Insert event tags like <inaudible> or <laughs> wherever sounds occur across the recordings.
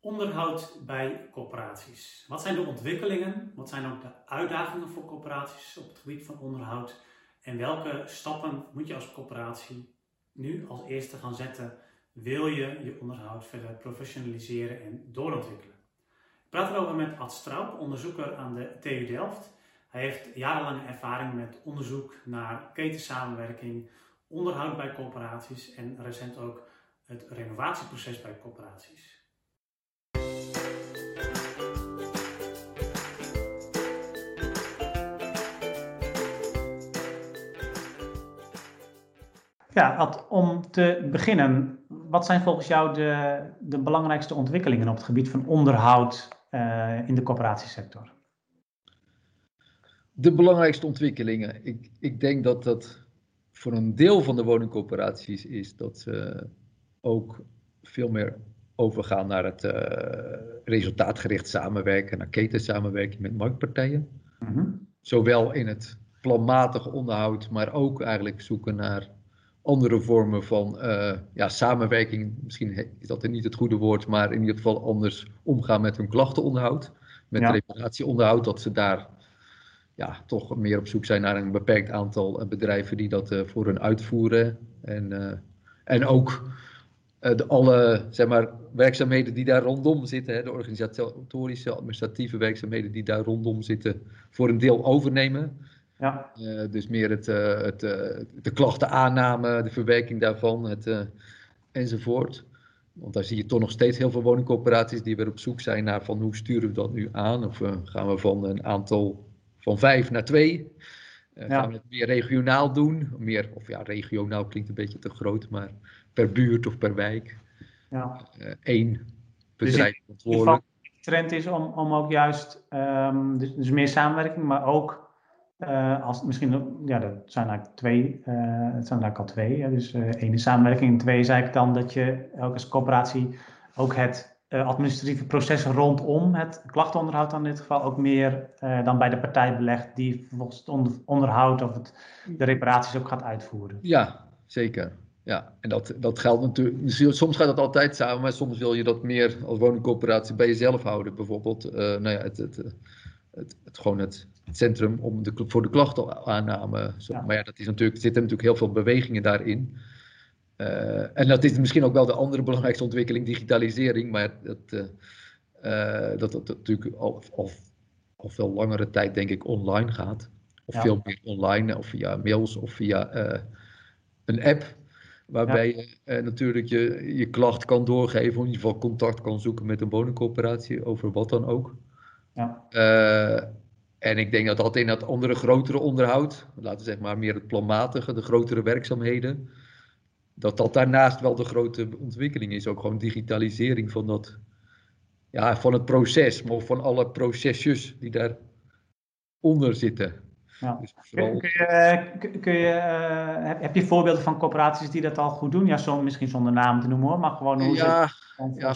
Onderhoud bij corporaties. Wat zijn de ontwikkelingen? Wat zijn ook de uitdagingen voor corporaties op het gebied van onderhoud? En welke stappen moet je als corporatie nu als eerste gaan zetten? Wil je je onderhoud verder professionaliseren en doorontwikkelen? Ik praat erover met Ad Straub, onderzoeker aan de TU Delft. Hij heeft jarenlange ervaring met onderzoek naar ketensamenwerking, onderhoud bij corporaties en recent ook het renovatieproces bij corporaties. Ja, om te beginnen, wat zijn volgens jou de, de belangrijkste ontwikkelingen op het gebied van onderhoud uh, in de corporatiesector? De belangrijkste ontwikkelingen. Ik, ik denk dat dat voor een deel van de woningcorporaties is dat ze ook veel meer overgaan naar het uh, resultaatgericht samenwerken, naar ketensamenwerking met marktpartijen. Mm Zowel in het planmatig onderhoud, maar ook eigenlijk zoeken naar andere vormen van uh, ja, samenwerking. Misschien is dat niet het goede woord, maar in ieder geval anders omgaan met hun klachtenonderhoud. Met ja. reparatieonderhoud, dat ze daar ja, toch meer op zoek zijn naar een beperkt aantal eh, bedrijven die dat uh, voor hun uitvoeren. En, en ook de, alle zeg maar, werkzaamheden die daar rondom zitten, hè, de organisatorische, administratieve werkzaamheden die daar rondom zitten, voor een deel overnemen. Ja. Uh, dus meer het, uh, het, uh, de klachtenaanname, de verwerking daarvan het, enzovoort. Want daar zie je toch nog steeds heel veel woningcorporaties die weer op zoek zijn naar van hoe sturen we dat nu aan? Of gaan we van een aantal van vijf naar twee? Ja. Gaan we het meer regionaal doen? Meer, of ja, regionaal klinkt een beetje te groot, maar per buurt of per wijk. Ja. Eén bedrijf dus controle. De trend is om, om ook juist um, dus, dus meer samenwerking, maar ook uh, als, misschien, ja, dat zijn eigenlijk twee, uh, het zijn eigenlijk al twee. Hè? Dus uh, één is samenwerking en twee is eigenlijk dan dat je ook als coöperatie ook het administratieve proces rondom het klachtenonderhoud dan in dit geval ook meer dan bij de partij belegt die vervolgens het onderhoud of het, de reparaties ook gaat uitvoeren. Ja, zeker. Ja, en dat, dat geldt natuurlijk. Soms gaat dat altijd samen, maar soms wil je dat meer als woningcoöperatie bij jezelf houden. Bijvoorbeeld, nou ja, het, het, het, het, gewoon het centrum om de, voor de klachtenaanname. Ja. Maar ja, dat is natuurlijk, er zitten natuurlijk heel veel bewegingen daarin. Uh, en dat is misschien ook wel de andere belangrijkste ontwikkeling, digitalisering. Maar dat, uh, uh, dat, dat natuurlijk al, al, al, veel langere tijd, denk ik, online gaat. Of ja. veel meer online, of via mails of via een app. Waarbij ja. je natuurlijk je, je klacht kan doorgeven, of in ieder geval contact kan zoeken met een woningcoöperatie, over wat dan ook. Ja. En ik denk dat dat in dat andere grotere onderhoud, laten we zeggen maar meer het planmatige, de grotere werkzaamheden, dat dat daarnaast wel de grote ontwikkeling is. Ook gewoon digitalisering van, dat, ja, van het proces, maar van alle procesjes die daaronder zitten. Ja. Dus vooral... kun, je, kun je, uh, heb je voorbeelden van corporaties die dat al goed doen? Ja, zo, misschien zonder naam te noemen hoor, maar gewoon hoe ja, ze ja,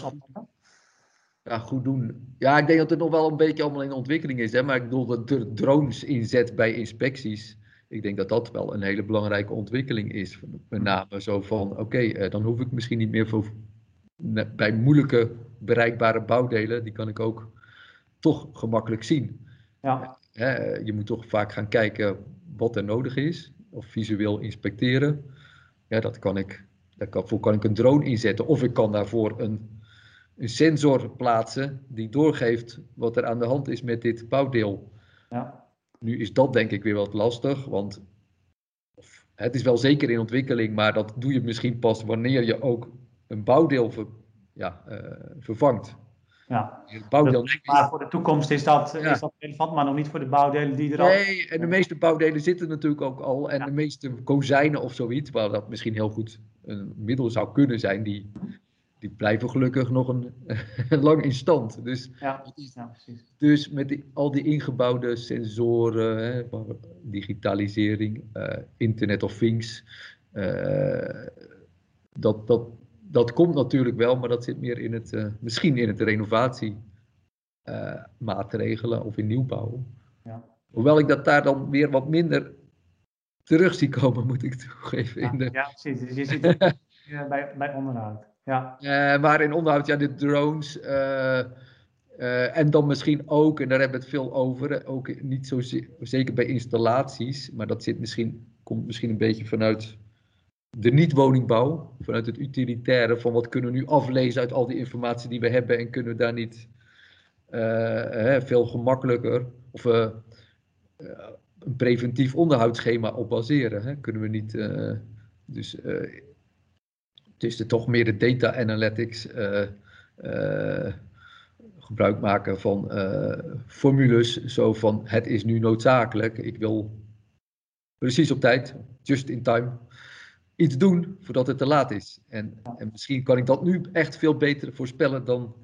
ja, goed doen. Ja, ik denk dat het nog wel een beetje allemaal in ontwikkeling is. Hè? Maar ik bedoel, dat de drones inzet bij inspecties. Ik denk dat dat wel een hele belangrijke ontwikkeling is. Met name zo van, oké, eh, dan hoef ik misschien niet meer voor, bij moeilijke bereikbare bouwdelen, die kan ik ook toch gemakkelijk zien. Ja. Je moet toch vaak gaan kijken wat er nodig is, of visueel inspecteren. Ja, dat kan ik, daarvoor kan ik een drone inzetten, of ik kan daarvoor een een sensor plaatsen die doorgeeft wat er aan de hand is met dit bouwdeel. Ja. Nu is dat denk ik weer wat lastig, want het is wel zeker in ontwikkeling, maar dat doe je misschien pas wanneer je ook een bouwdeel ver, ja, uh, vervangt. Ja, maar voor de toekomst is dat, is dat relevant, maar nog niet voor de bouwdelen die er al... Nee, en de meeste bouwdelen zitten natuurlijk ook al. En de meeste kozijnen of zoiets, waar dat misschien heel goed een middel zou kunnen zijn, die die blijven gelukkig nog een, <laughs> lang in stand. Dus, ja, ja precies. Dus met die, al die ingebouwde sensoren, hè, digitalisering, uh, Internet of Things, uh, dat, dat, dat komt natuurlijk wel, maar dat zit meer in het, uh, misschien in het renovatiemaatregelen of in nieuwbouw. Ja. Hoewel ik dat daar dan weer wat minder terug zie komen, <laughs> moet ik toegeven. Ja, in de... ja precies. Dus je ziet het <laughs> bij, bij onderhoud. Ja. maar in onderhoud, ja, de drones. en dan misschien ook, en daar hebben we het veel over, ook niet zo zeker bij installaties, maar dat zit misschien, komt misschien een beetje vanuit de niet-woningbouw, vanuit het utilitaire, van wat kunnen we nu aflezen uit al die informatie die we hebben en kunnen we daar niet uh, veel gemakkelijker of uh, een preventief onderhoudsschema op baseren. Hè? Kunnen we niet, dus het is toch meer de data analytics gebruik maken van formules, zo van het is nu noodzakelijk, ik wil precies op tijd, just in time iets doen voordat het te laat is. En, en misschien kan ik dat nu echt veel beter voorspellen dan,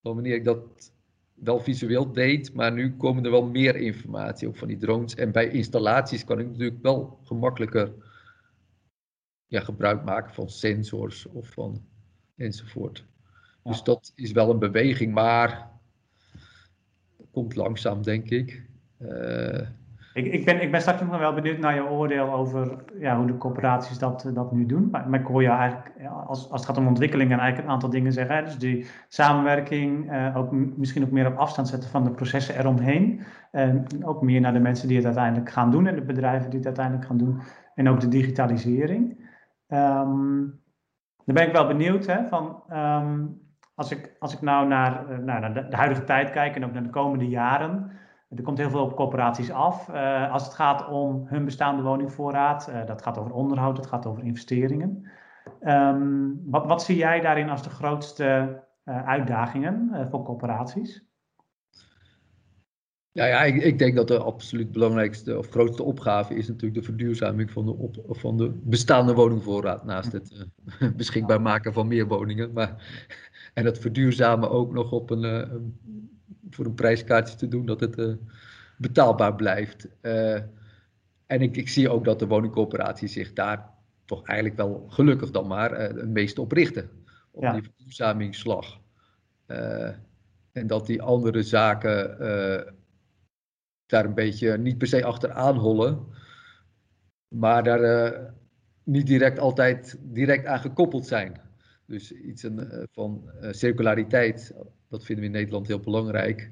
dan wanneer ik dat wel visueel deed. Maar nu komen er wel meer informatie ook van die drones. En bij installaties kan ik natuurlijk wel gemakkelijker ja, gebruik maken van sensors of van enzovoort. Dus dat is wel een beweging, maar komt langzaam, denk ik. Uh, ik, ik, ben, ik ben straks nog wel benieuwd naar je oordeel over ja, hoe de corporaties dat, dat nu doen. Maar, maar ik hoor je eigenlijk, als, als het gaat om ontwikkelingen, eigenlijk een aantal dingen zeggen. Dus die samenwerking, eh, ook misschien ook meer op afstand zetten van de processen eromheen. En ook meer naar de mensen die het uiteindelijk gaan doen en de bedrijven die het uiteindelijk gaan doen. En ook de digitalisering. Um, dan ben ik wel benieuwd hè, van, um, als, ik, als ik nou naar, uh, naar de, de huidige tijd kijk en ook naar de komende jaren. Er komt heel veel op corporaties af. Uh, als het gaat om hun bestaande woningvoorraad, uh, dat gaat over onderhoud, dat gaat over investeringen. Um, wat, wat, zie jij daarin als de grootste uh, uitdagingen voor corporaties? Ja, ja ik, ik, denk dat de absoluut belangrijkste of grootste opgave is natuurlijk de verduurzaming van de, van de bestaande woningvoorraad. Naast het beschikbaar maken van meer woningen. Maar, en het verduurzamen ook nog op een, een voor een prijskaartje te doen, dat het uh, betaalbaar blijft. Uh, en ik, ik, zie ook dat de woningcoöperaties zich daar toch eigenlijk wel gelukkig dan maar uh, het meest op richten. Op ja. die verduurzamingsslag. en dat die andere zaken daar een beetje niet per se achteraan hollen, maar daar niet direct altijd direct aan gekoppeld zijn. Dus iets een, van circulariteit dat vinden we in Nederland heel belangrijk.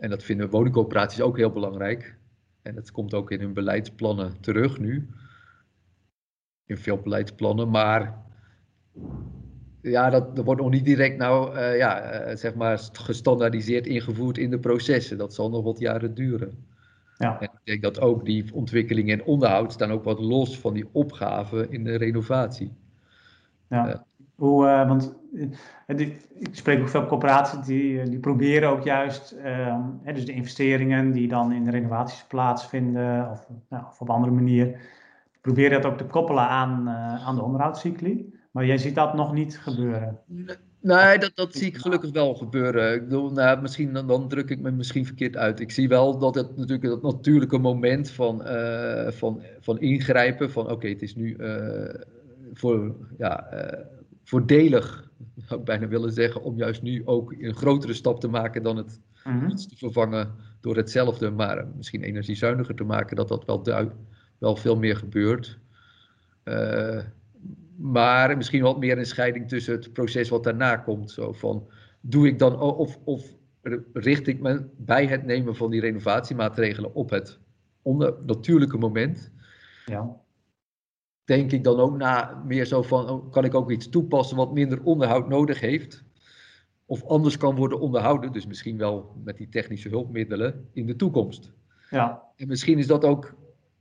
En dat vinden woningcoöperaties ook heel belangrijk. En dat komt ook in hun beleidsplannen terug nu. In veel beleidsplannen. Maar ja, dat, dat wordt nog niet direct nou, uh, ja, uh, zeg maar gestandaardiseerd ingevoerd in de processen. Dat zal nog wat jaren duren. Ja. En ik denk dat ook die ontwikkeling en onderhoud staan ook wat los van die opgave in de renovatie. Ja. Uh, hoe, uh, want uh, ik spreek ook veel corporaties die, die proberen ook juist, hè, dus de investeringen die dan in de renovaties plaatsvinden of, nou, of op andere manier, proberen dat ook te koppelen aan, aan de onderhoudscycli. Maar jij ziet dat nog niet gebeuren. Nee, dat, dat zie ik gelukkig wel gebeuren. Ik bedoel, nou, misschien, dan, dan, druk ik me misschien verkeerd uit. Ik zie wel dat het natuurlijk dat natuurlijke moment van, van, van ingrijpen, van oké, het is nu voor ja, voordelig, zou ik bijna willen zeggen, om juist nu ook een grotere stap te maken dan het mm te vervangen door hetzelfde, maar misschien energiezuiniger te maken, dat dat wel, wel veel meer gebeurt. Uh, maar misschien wat meer een scheiding tussen het proces wat daarna komt. Zo van, doe ik dan, of, of richt ik me bij het nemen van die renovatiemaatregelen op het onder, natuurlijke moment. Ja denk ik dan ook na meer zo van, oh, kan ik ook iets toepassen wat minder onderhoud nodig heeft? Of anders kan worden onderhouden, dus misschien wel met die technische hulpmiddelen in de toekomst. Ja. En misschien is dat ook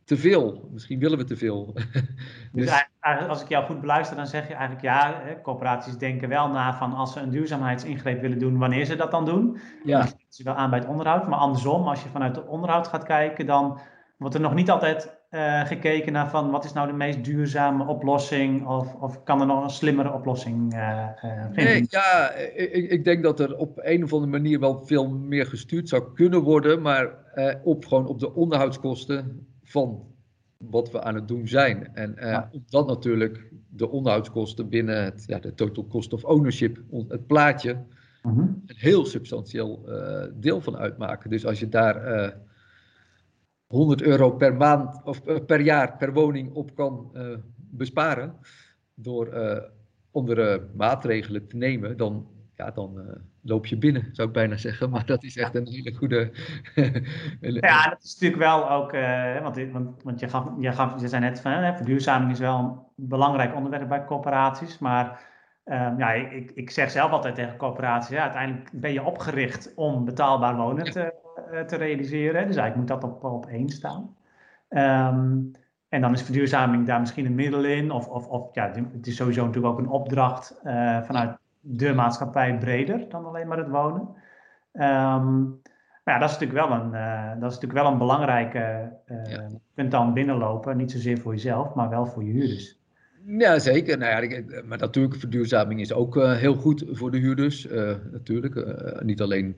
te veel. Misschien willen we te veel. <laughs> dus, dus als ik jou goed beluister, dan zeg je eigenlijk ja, corporaties denken wel na van als ze een duurzaamheidsingreep willen doen, wanneer ze dat dan doen. Ja. Dan ze wel aan bij het onderhoud. Maar andersom, als je vanuit het onderhoud gaat kijken, dan wordt er nog niet altijd uh, gekeken naar van wat is nou de meest duurzame oplossing of, of kan er nog een slimmere oplossing uh, vinden? Nee, ja, ik, ik, denk dat er op een of andere manier wel veel meer gestuurd zou kunnen worden, maar op, gewoon op de onderhoudskosten van wat we aan het doen zijn. En ja. dat natuurlijk de onderhoudskosten binnen het ja, de total cost of ownership, het plaatje, mhm. -huh. een heel substantieel deel van uitmaken. Dus als je daar 100 euro per maand of eh, per jaar per woning op kan uh, besparen. Door uh, andere maatregelen te nemen, dan, ja, dan uh, loop je binnen, zou ik bijna zeggen. Maar dat is echt een hele goede. <laughs> ja, dat is natuurlijk wel ook, want, want, want je, gaf, je, gaf, je zei net van hè, verduurzaming is wel een belangrijk onderwerp bij corporaties, maar. Um, ja, ik, ik zeg zelf altijd tegen corporaties, ja, uiteindelijk ben je opgericht om betaalbaar wonen te, te realiseren. Dus eigenlijk moet dat op, op één staan. Um, en dan is verduurzaming daar misschien een middel in. Of, of, of ja, het is sowieso natuurlijk ook een opdracht uh, vanuit de maatschappij breder dan alleen maar het wonen. Um, maar ja, dat is natuurlijk wel een, uh, dat is natuurlijk wel een belangrijke. Uh, ja. Je kunt dan binnenlopen, niet zozeer voor jezelf, maar wel voor je huurders. Ja, zeker. Nou ja, maar natuurlijk, verduurzaming is ook heel goed voor de huurders. natuurlijk. niet alleen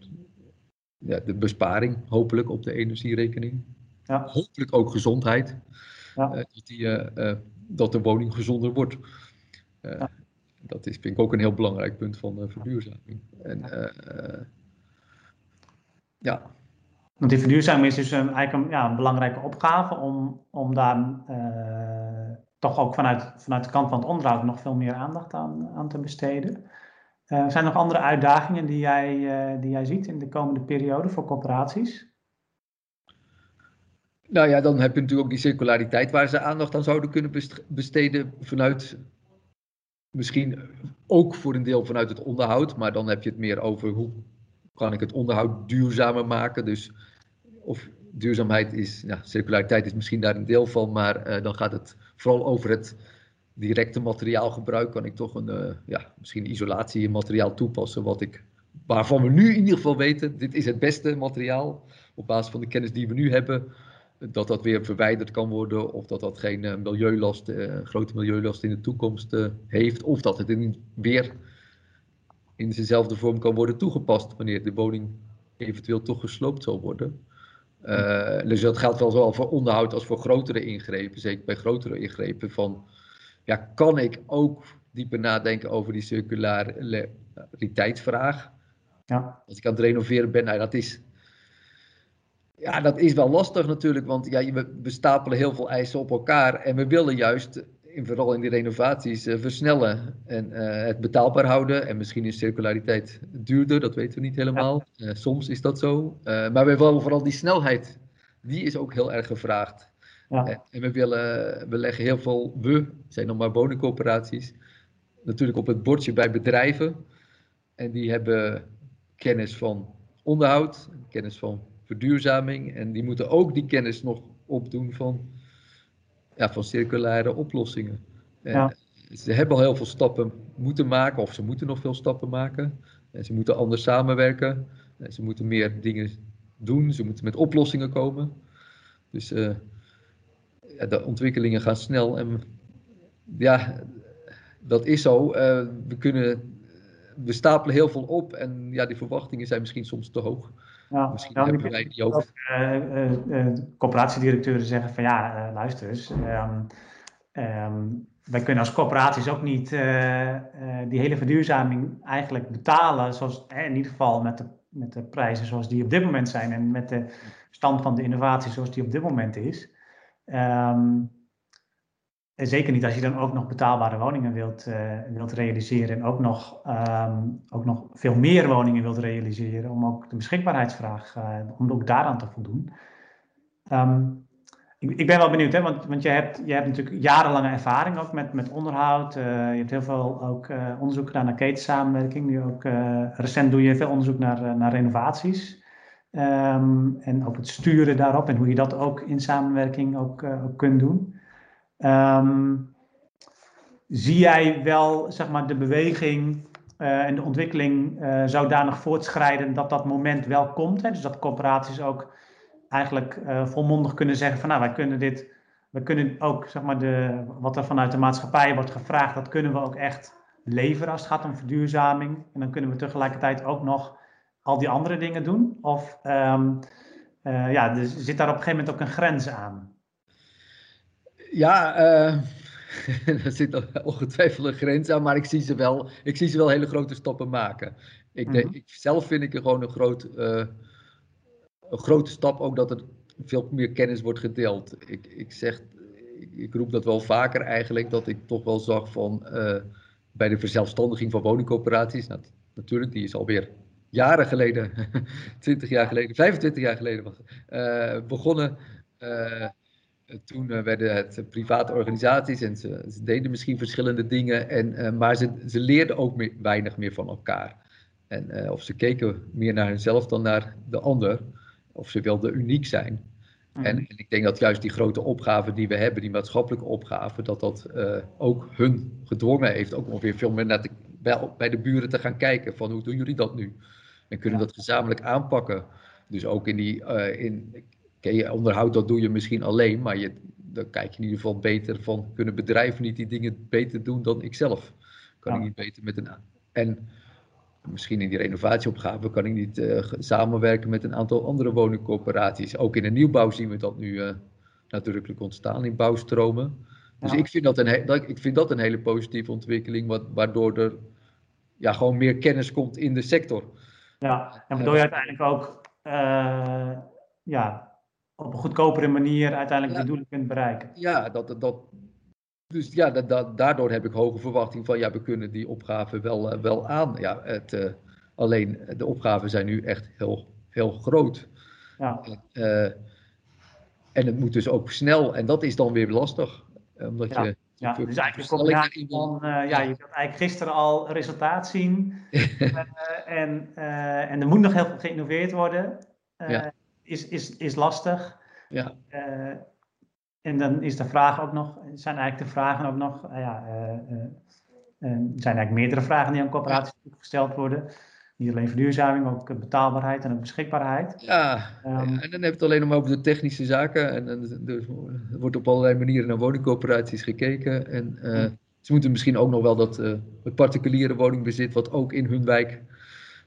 ja, de besparing, hopelijk, op de energierekening. Ja. Hopelijk ook gezondheid. Ja. dat, die, dat de woning gezonder wordt. Ja dat is, vind ik ook een heel belangrijk punt van verduurzaming. En, ja. Want die verduurzaming is dus een, eigenlijk een, ja, een belangrijke opgave om, om daar toch ook vanuit, vanuit de kant van het onderhoud nog veel meer aandacht aan, aan te besteden. Zijn er nog andere uitdagingen die jij, die jij ziet in de komende periode voor corporaties? Nou ja, dan heb je natuurlijk ook die circulariteit waar ze aandacht aan zouden kunnen besteden vanuit misschien ook voor een deel vanuit het onderhoud, maar dan heb je het meer over hoe kan ik het onderhoud duurzamer maken. Dus of duurzaamheid is, ja, circulariteit is misschien daar een deel van, maar uh, dan gaat het vooral over het directe materiaalgebruik. Kan ik toch een, uh, ja, misschien isolatiemateriaal toepassen, wat ik, waarvan we nu in ieder geval weten, dit is het beste materiaal op basis van de kennis die we nu hebben dat dat weer verwijderd kan worden of dat dat geen uh, milieulast, uh, grote milieulast in de toekomst heeft of dat het in, weer in dezelfde vorm kan worden toegepast wanneer de woning eventueel toch gesloopt zal worden. dus dat geldt wel zowel voor onderhoud als voor grotere ingrepen, zeker bij grotere ingrepen van ja, kan ik ook dieper nadenken over die circulariteitsvraag. Ja. Als ik aan het renoveren ben, nou, dat is ja, dat is wel lastig natuurlijk, want ja, we, stapelen heel veel eisen op elkaar en we willen juist, in, vooral in die renovaties, uh, versnellen en uh, het betaalbaar houden. En misschien is circulariteit duurder, dat weten we niet helemaal. Uh, soms is dat zo. maar we willen vooral die snelheid, die is ook heel erg gevraagd. Ja. En we, willen, we leggen heel veel, we zijn nog maar woningcoöperaties, natuurlijk op het bordje bij bedrijven. En die hebben kennis van onderhoud, kennis van verduurzaming. En die moeten ook die kennis nog opdoen van, ja, van circulaire oplossingen. En Ze hebben al heel veel stappen moeten maken, of ze moeten nog veel stappen maken. En ze moeten anders samenwerken. En ze moeten meer dingen doen. Ze moeten met oplossingen komen. Dus uh, ja, de ontwikkelingen gaan snel. En ja, dat is zo. Uh, we, kunnen, we stapelen heel veel op. En ja, die verwachtingen zijn misschien soms te hoog. Ja, Misschien hebben wij die ook. Uh, coöperatiedirecteuren zeggen van ja, luister eens. Um, um, wij kunnen als corporaties ook niet die hele verduurzaming eigenlijk betalen, zoals in ieder geval met de, met de prijzen zoals die op dit moment zijn en met de stand van de innovatie zoals die op dit moment is. Um, en zeker niet als je dan ook nog betaalbare woningen wilt, uh, wilt realiseren en ook nog, um, ook nog veel meer woningen wilt realiseren, om ook de beschikbaarheidsvraag, uh, om ook daaraan te voldoen. Um, ik, ik, ben wel benieuwd, hè, want, want je, hebt, je hebt natuurlijk jarenlange ervaring ook met, met onderhoud. Uh, je hebt heel veel ook onderzoek gedaan naar ketensamenwerking. Nu ook recent doe je veel onderzoek naar, naar renovaties. Um, en ook het sturen daarop en hoe je dat ook in samenwerking ook, ook kunt doen. Um, zie jij wel zeg maar, de beweging uh, en de ontwikkeling uh, zodanig voortschrijden dat dat moment wel komt? Hè? Dus dat corporaties ook eigenlijk uh, volmondig kunnen zeggen van nou wij kunnen dit, we kunnen ook zeg maar de, wat er vanuit de maatschappij wordt gevraagd, dat kunnen we ook echt leveren als het gaat om verduurzaming. En dan kunnen we tegelijkertijd ook nog al die andere dingen doen? Of um, ja, dus zit daar op een gegeven moment ook een grens aan? Ja, uh, <laughs> er zit ongetwijfeld een grens aan, maar ik zie ze wel, ik zie ze wel hele grote stappen maken. Ik denk, mhm. ik, zelf vind ik er gewoon een, groot, uh, een grote stap ook dat er veel meer kennis wordt gedeeld. Ik, ik zeg, ik roep dat wel vaker eigenlijk, dat ik toch wel zag van, bij de verzelfstandiging van woningcoöperaties. Nou, natuurlijk, die is alweer jaren geleden, <laughs> 20 jaar geleden, 25 jaar geleden uh, begonnen. Uh, toen werden het private organisaties en ze, ze, deden misschien verschillende dingen, en, maar ze, ze leerden ook meer, weinig meer van elkaar. En, of ze keken meer naar hunzelf dan naar de ander, of ze wilden uniek zijn. Mhm. En, en, ik denk dat juist die grote opgaven die we hebben, die maatschappelijke opgaven, dat dat ook hun gedwongen heeft, ook nog weer veel meer naar de, bij, bij, de buren te gaan kijken van hoe doen jullie dat nu? En kunnen dat gezamenlijk aanpakken. Dus ook in die, uh, in, je, onderhoud dat doe je misschien alleen, maar je, dan kijk je in ieder geval beter van, kunnen bedrijven niet die dingen beter doen dan ik zelf? Kan ik niet beter met een... En misschien in die renovatieopgave kan ik niet uh, samenwerken met een aantal andere woningcorporaties. Ook in de nieuwbouw zien we dat nu uh, nadrukkelijk ontstaan in bouwstromen. Dus ik, vind dat een, ik vind dat een hele positieve ontwikkeling, wat, waardoor er ja, gewoon meer kennis komt in de sector. Ja, en waardoor je uiteindelijk ook uh, ja, op een goedkopere manier uiteindelijk de doelen kunt bereiken. Ja, dat, dat, dus ja, dat, dat, daardoor heb ik hoge verwachting van ja, we kunnen die opgave wel, uh, wel aan. Ja, het, uh, alleen de opgaven zijn nu echt heel, heel groot. Ja. Uh, en het moet dus ook snel en dat is dan weer lastig. Omdat ja. je. Ja, dus eigenlijk een combinatie van, ja, je wilt eigenlijk gisteren al resultaat zien <laughs> en, en er moet nog heel veel geïnnoveerd worden. Ja. is, is, is lastig. Ja. En dan is de vraag ook nog, zijn eigenlijk de vragen ook nog, ja, uh, zijn eigenlijk meerdere vragen die aan coöperaties gesteld worden. Niet alleen verduurzaming, ook betaalbaarheid en ook beschikbaarheid. Ja, um, en dan heb je het alleen maar over de technische zaken. En, en dus, er wordt op allerlei manieren naar woningcoöperaties gekeken. En hmm. ze moeten misschien ook nog wel dat het particuliere woningbezit, wat ook in hun wijk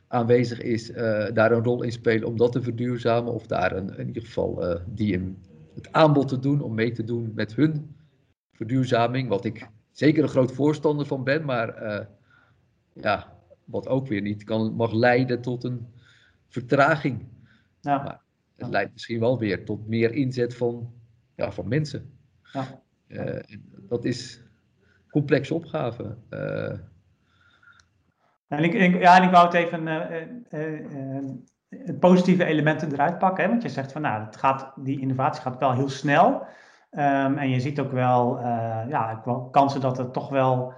aanwezig is, daar een rol in spelen om dat te verduurzamen. Of daar een, in ieder geval die het aanbod te doen om mee te doen met hun verduurzaming. Wat ik zeker een groot voorstander van ben, maar ja, wat ook weer niet kan, mag leiden tot een vertraging. Ja. Maar het leidt misschien wel weer tot meer inzet van, ja, van mensen. Ja. Uh, dat is een complexe opgave. Uh, en ik, ik, ja, en ik wou het even het positieve elementen eruit pakken. Hè? Want je zegt van nou, het gaat, die innovatie gaat wel heel snel. Um, en je ziet ook wel, uh, ja, wel kansen dat er toch wel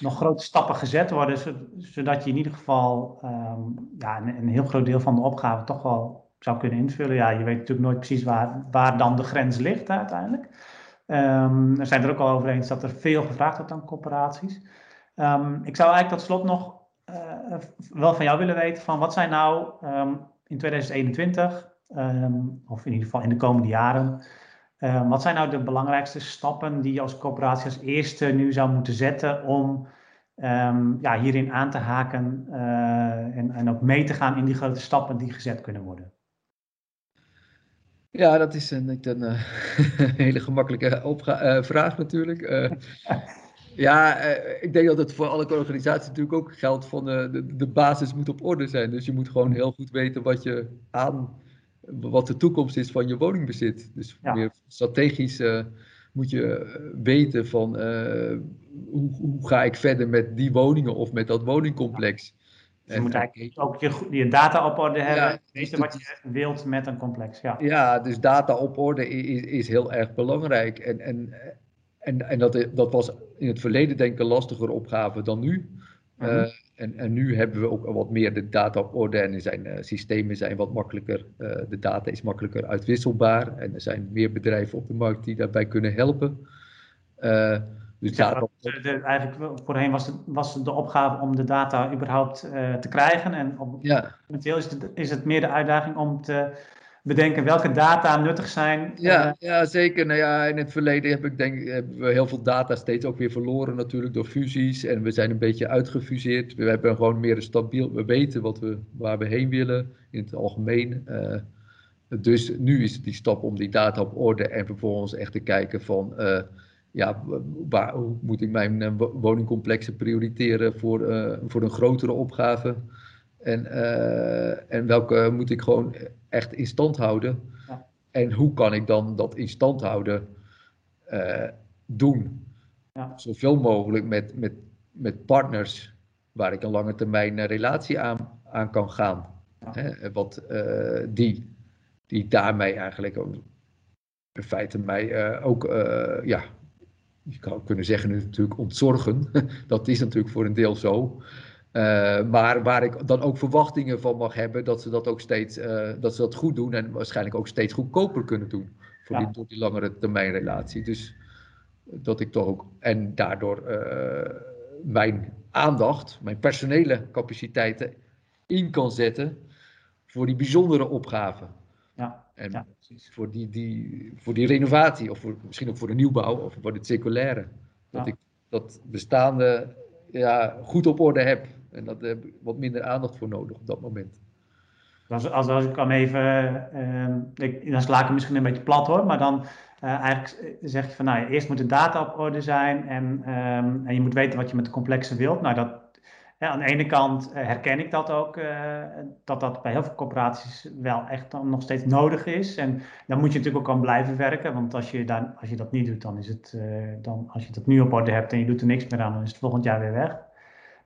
nog grote stappen gezet worden, zodat je in ieder geval um, ja, een, een, heel groot deel van de opgave toch wel zou kunnen invullen. Ja, je weet natuurlijk nooit precies waar, waar dan de grens ligt uiteindelijk. Um, er zijn er ook al over eens dat er veel gevraagd wordt aan corporaties. ik zou eigenlijk tot slot nog uh, wel van jou willen weten van wat zijn nou in 2021, ehm, of in ieder geval in de komende jaren, ehm, wat zijn nou de belangrijkste stappen die je als coöperatie als eerste nu zou moeten zetten om um, ja, hierin aan te haken uh, en, en ook mee te gaan in die grote stappen die gezet kunnen worden? Ja, dat is een, een, een <laughs> hele gemakkelijke uh, vraag natuurlijk. Uh, <laughs> ja, ik denk dat het voor alle organisaties natuurlijk ook geldt van de, de basis moet op orde zijn. Dus je moet gewoon heel goed weten wat je aan, wat de toekomst is van je woningbezit. Dus meer strategisch moet je weten van hoe, hoe, ga ik verder met die woningen of met dat woningcomplex. Dus je moet eigenlijk ook je, je data op orde hebben, ja, weten wat je wilt met een complex. Ja, ja dus data op orde is, is heel erg belangrijk. En, en, en, en dat, dat was in het verleden denk ik een lastiger opgave dan nu. Mhm. Eh, en, en nu hebben we ook wat meer de data op orde en zijn uh, systemen zijn wat makkelijker. Uh, de data is makkelijker uitwisselbaar en er zijn meer bedrijven op de markt die daarbij kunnen helpen. dus ja, de, eigenlijk voorheen was, het, was de opgave om de data überhaupt te krijgen. En op, ja. momenteel is het, is het meer de uitdaging om te bedenken welke data nuttig zijn. Ja, uh, ja zeker. Nou ja, in het verleden heb ik denk, hebben we heel veel data steeds ook weer verloren natuurlijk door fusies. En we zijn een beetje uitgefuseerd. We hebben gewoon meer een stabiel, we weten wat we, waar we heen willen in het algemeen. Uh, dus nu is het die stap om die data op orde en vervolgens echt te kijken van... Uh, ja, waar, hoe moet ik mijn woningcomplexen prioriteren voor, voor een grotere opgave? En, en welke moet ik gewoon echt in stand houden. Ja. En hoe kan ik dan dat in stand houden uh, doen? Ja. Zoveel mogelijk met, met met partners waar ik een lange termijn relatie aan, aan kan gaan. Hè, wat, die, die daarmee eigenlijk in feite mij ook, ja, je kan kunnen zeggen natuurlijk ontzorgen. <laughs> dat is natuurlijk voor een deel zo. Maar waar ik dan ook verwachtingen van mag hebben dat ze dat ook steeds uh, dat ze dat goed doen en waarschijnlijk ook steeds goedkoper kunnen doen voor die, die langere termijn relatie. Dus dat ik toch ook en daardoor uh, mijn aandacht, mijn personele capaciteiten in kan zetten voor die bijzondere opgaven. Ja, en ja, voor, die, die, voor die renovatie, of voor, misschien ook voor de nieuwbouw of voor het circulaire. Dat ik dat bestaande ja, goed op orde heb. En daar heb ik wat minder aandacht voor nodig op dat moment. Als, als, als ik hem even, uh, ik, dan sla ik hem misschien een beetje plat hoor, maar dan uh, eigenlijk zeg je van nou, eerst moet de data op orde zijn en, um, en je moet weten wat je met de complexen wilt. Nou, dat, ja, aan de ene kant uh, herken ik dat ook, dat dat bij heel veel corporaties wel echt dan nog steeds nodig is. En dan moet je natuurlijk ook aan blijven werken, want als je, daar, als je dat niet doet, dan is het, dan, als je dat nu op orde hebt en je doet er niks meer aan, dan is het volgend jaar weer weg.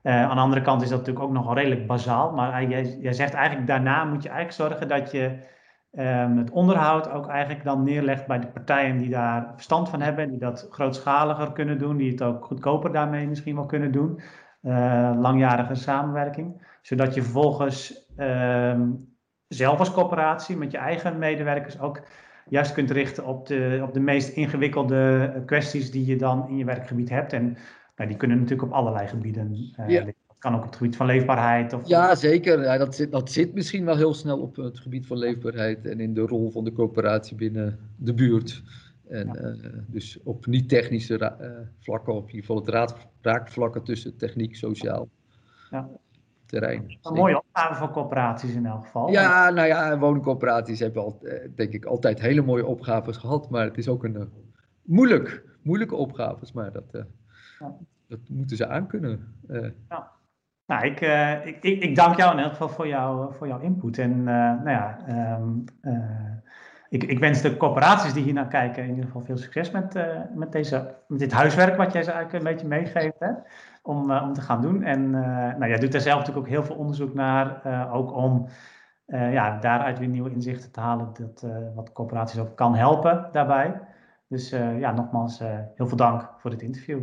Uh, aan de andere kant is dat natuurlijk ook nogal redelijk bazaal. Maar uh, jij, jij, zegt eigenlijk daarna moet je eigenlijk zorgen dat je um, het onderhoud ook eigenlijk dan neerlegt bij de partijen die daar verstand van hebben. Die dat grootschaliger kunnen doen. Die het ook goedkoper daarmee misschien wel kunnen doen. Uh, langjarige samenwerking. Zodat je vervolgens um, zelf als corporatie met je eigen medewerkers ook juist kunt richten op de, op de meest ingewikkelde kwesties die je dan in je werkgebied hebt. En nou, die kunnen natuurlijk op allerlei gebieden. Uh, ja. Dat kan ook op het gebied van leefbaarheid. Of... Ja, zeker. Ja, dat, zit, dat zit misschien wel heel snel op het gebied van leefbaarheid en in de rol van de coöperatie binnen de buurt. En ja. uh, dus op niet-technische uh, vlakken, op in ieder geval het raad, raakvlakken tussen techniek, sociaal ja. terrein. Een mooie opgave voor coöperaties in elk geval. Ja, nou ja, woningcoöperaties hebben al, denk ik altijd hele mooie opgaves gehad, maar het is ook een moeilijk, moeilijke opgaves, maar dat ja. Dat moeten ze aankunnen. Uh. Ja. Nou, ik, uh, ik, ik, ik, dank jou in elk geval voor, jou, voor jouw input. En uh, nou ja, um, ik, ik, wens de corporaties die hier naar kijken in ieder geval veel succes met, met, deze, met dit huiswerk wat jij ze eigenlijk een beetje meegeeft hè, om, om te gaan doen. En nou, jij doet er zelf natuurlijk ook heel veel onderzoek naar, ook om ja, daaruit weer nieuwe inzichten te halen dat, wat corporaties ook kan helpen daarbij. Dus ja, nogmaals heel veel dank voor dit interview.